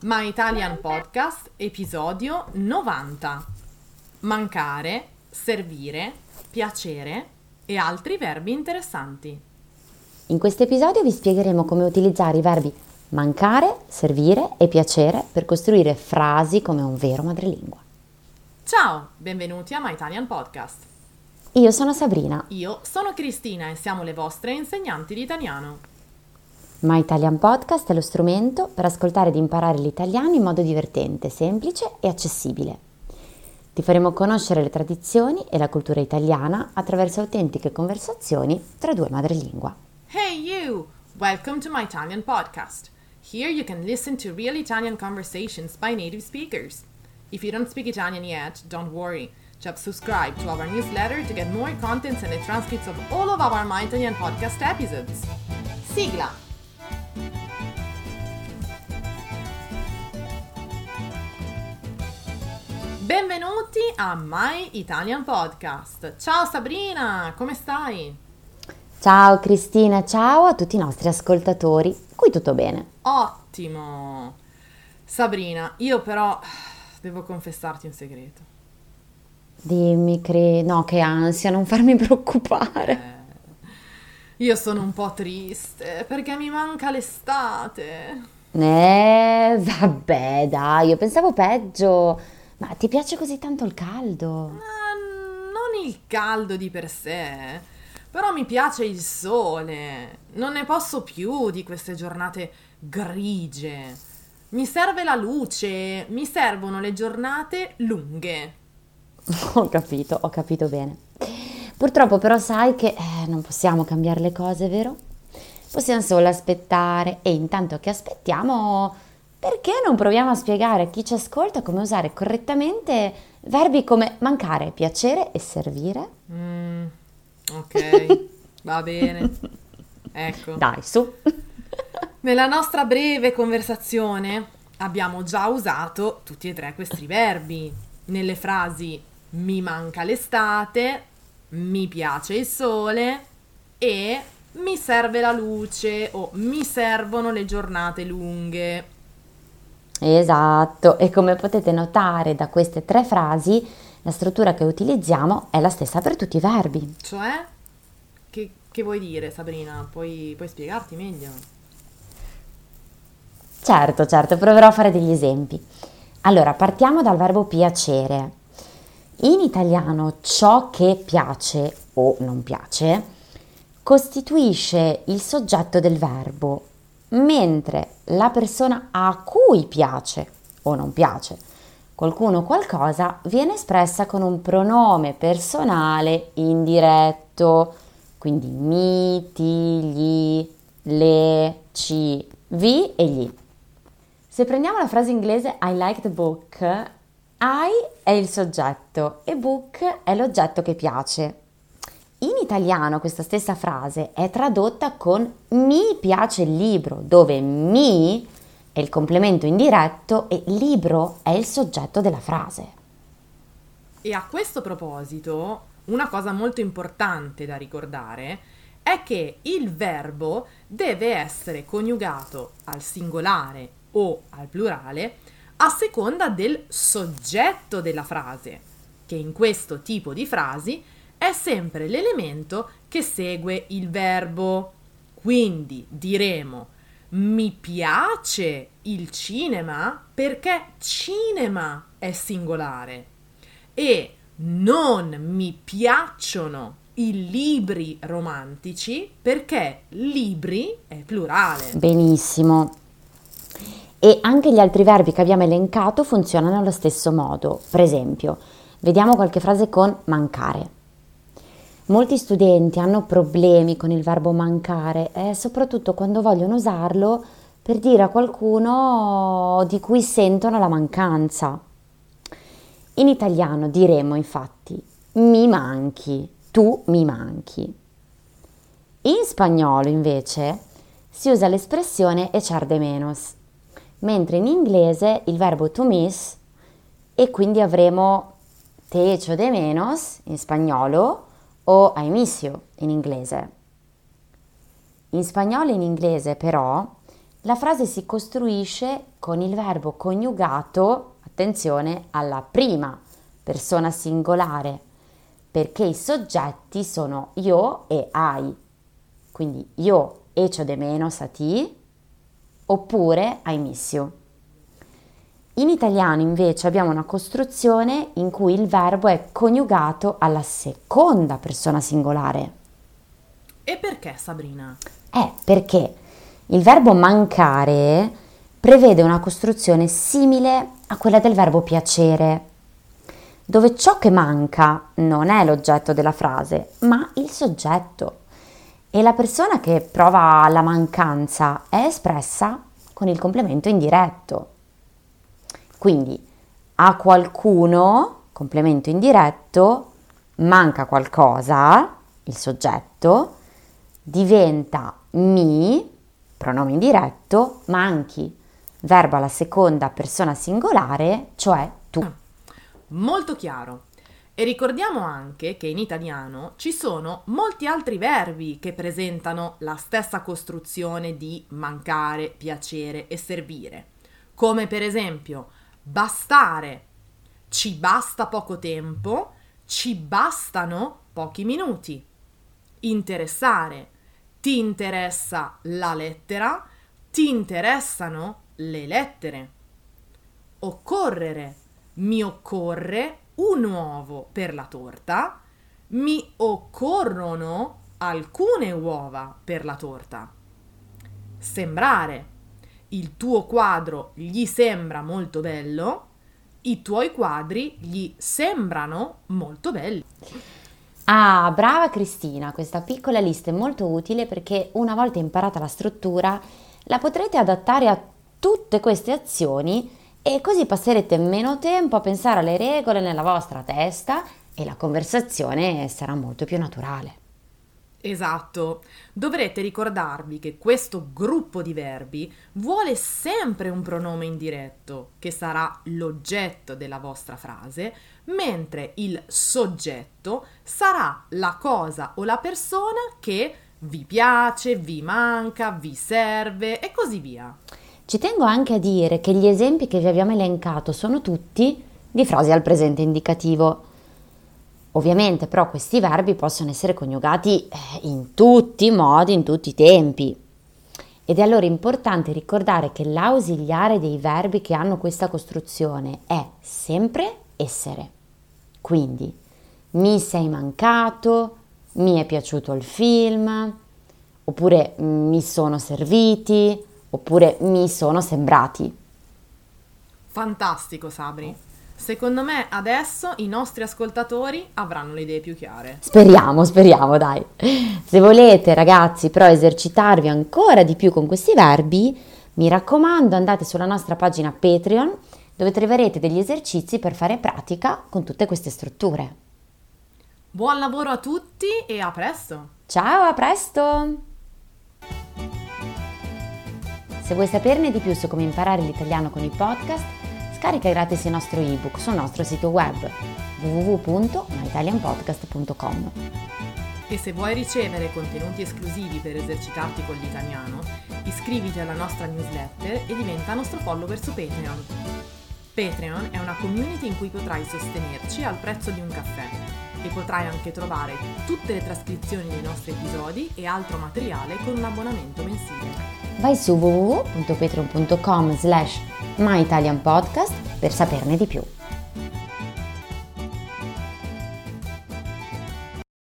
My Italian Podcast, episodio 90. Mancare, servire, piacere e altri verbi interessanti. In questo episodio vi spiegheremo come utilizzare i verbi mancare, servire e piacere per costruire frasi come un vero madrelingua. Ciao, benvenuti a My Italian Podcast. Io sono Sabrina. Io sono Cristina e siamo le vostre insegnanti di italiano. My Italian Podcast è lo strumento per ascoltare ed imparare l'italiano in modo divertente, semplice e accessibile. Ti faremo conoscere le tradizioni e la cultura italiana attraverso autentiche conversazioni tra due madrelingua. Hey you! Welcome to My Italian Podcast. Here you can listen to real Italian conversations by native speakers. If you don't speak Italian yet, don't worry. Just subscribe to our newsletter to get more contents and the transcripts of all of our My Italian podcast episodes. Sigla! Benvenuti a My Italian Podcast. Ciao Sabrina, come stai? Ciao Cristina, ciao a tutti i nostri ascoltatori. Qui tutto bene. Ottimo. Sabrina, io però devo confessarti un segreto. Dimmi, Cri, no, che ansia, non farmi preoccupare. Eh, io sono un po' triste perché mi manca l'estate. Eh, vabbè, dai, io pensavo peggio. Ma ti piace così tanto il caldo? Ma non il caldo di per sé, però mi piace il sole. Non ne posso più di queste giornate grigie. Mi serve la luce, mi servono le giornate lunghe. Ho capito, ho capito bene. Purtroppo però sai che eh, non possiamo cambiare le cose, vero? Possiamo solo aspettare e intanto che aspettiamo perché non proviamo a spiegare a chi ci ascolta come usare correttamente verbi come mancare, piacere e servire? Mm, ok, va bene. Ecco. Dai, su. Nella nostra breve conversazione abbiamo già usato tutti e tre questi verbi. Nelle frasi mi manca l'estate, mi piace il sole e mi serve la luce o mi servono le giornate lunghe. Esatto, e come potete notare da queste tre frasi, la struttura che utilizziamo è la stessa per tutti i verbi. Cioè? Che, che vuoi dire, Sabrina? Puoi, puoi spiegarti meglio? Certo, certo, proverò a fare degli esempi. Allora, partiamo dal verbo piacere. In italiano ciò che piace o non piace costituisce il soggetto del verbo mentre la persona a cui piace o non piace qualcuno o qualcosa viene espressa con un pronome personale indiretto, quindi mi, ti, gli, le, ci, vi e gli. Se prendiamo la frase inglese I like the book, I è il soggetto e book è l'oggetto che piace. In italiano questa stessa frase è tradotta con mi piace il libro, dove mi è il complemento indiretto e libro è il soggetto della frase. E a questo proposito, una cosa molto importante da ricordare è che il verbo deve essere coniugato al singolare o al plurale a seconda del soggetto della frase, che in questo tipo di frasi è sempre l'elemento che segue il verbo. Quindi diremo mi piace il cinema perché cinema è singolare e non mi piacciono i libri romantici perché libri è plurale. Benissimo. E anche gli altri verbi che abbiamo elencato funzionano allo stesso modo. Per esempio, vediamo qualche frase con mancare. Molti studenti hanno problemi con il verbo mancare, eh, soprattutto quando vogliono usarlo per dire a qualcuno di cui sentono la mancanza. In italiano diremo infatti mi manchi, tu mi manchi. In spagnolo invece si usa l'espressione echar de menos, mentre in inglese il verbo to miss e quindi avremo te echo de menos in spagnolo o I miss you in inglese. In spagnolo e in inglese però la frase si costruisce con il verbo coniugato, attenzione, alla prima persona singolare, perché i soggetti sono io e hai. Quindi io ecio de menos a ti, oppure hai missio. In italiano invece abbiamo una costruzione in cui il verbo è coniugato alla seconda persona singolare. E perché Sabrina? Eh, perché il verbo mancare prevede una costruzione simile a quella del verbo piacere, dove ciò che manca non è l'oggetto della frase, ma il soggetto. E la persona che prova la mancanza è espressa con il complemento indiretto. Quindi a qualcuno, complemento indiretto, manca qualcosa, il soggetto, diventa mi, pronome indiretto, manchi, verbo alla seconda persona singolare, cioè tu. Molto chiaro. E ricordiamo anche che in italiano ci sono molti altri verbi che presentano la stessa costruzione di mancare, piacere e servire, come per esempio bastare, ci basta poco tempo, ci bastano pochi minuti, interessare, ti interessa la lettera, ti interessano le lettere, occorrere, mi occorre un uovo per la torta, mi occorrono alcune uova per la torta. Sembrare. Il tuo quadro gli sembra molto bello, i tuoi quadri gli sembrano molto belli. Ah, brava Cristina, questa piccola lista è molto utile perché una volta imparata la struttura la potrete adattare a tutte queste azioni e così passerete meno tempo a pensare alle regole nella vostra testa e la conversazione sarà molto più naturale. Esatto, dovrete ricordarvi che questo gruppo di verbi vuole sempre un pronome indiretto, che sarà l'oggetto della vostra frase, mentre il soggetto sarà la cosa o la persona che vi piace, vi manca, vi serve e così via. Ci tengo anche a dire che gli esempi che vi abbiamo elencato sono tutti di frasi al presente indicativo. Ovviamente però questi verbi possono essere coniugati eh, in tutti i modi, in tutti i tempi. Ed è allora importante ricordare che l'ausiliare dei verbi che hanno questa costruzione è sempre essere. Quindi mi sei mancato, mi è piaciuto il film, oppure mi sono serviti, oppure mi sono sembrati. Fantastico Sabri. Secondo me adesso i nostri ascoltatori avranno le idee più chiare. Speriamo, speriamo, dai. Se volete, ragazzi, però esercitarvi ancora di più con questi verbi, mi raccomando, andate sulla nostra pagina Patreon dove troverete degli esercizi per fare pratica con tutte queste strutture. Buon lavoro a tutti e a presto! Ciao, a presto! Se vuoi saperne di più su come imparare l'italiano con i podcast, scarica gratis il nostro ebook sul nostro sito web www.myitalianpodcast.com. E se vuoi ricevere contenuti esclusivi per esercitarti con l'italiano, iscriviti alla nostra newsletter e diventa nostro follower su Patreon. Patreon è una community in cui potrai sostenerci al prezzo di un caffè e potrai anche trovare tutte le trascrizioni dei nostri episodi e altro materiale con un abbonamento mensile. Vai su www.patreon.com slash myitalianpodcast per saperne di più.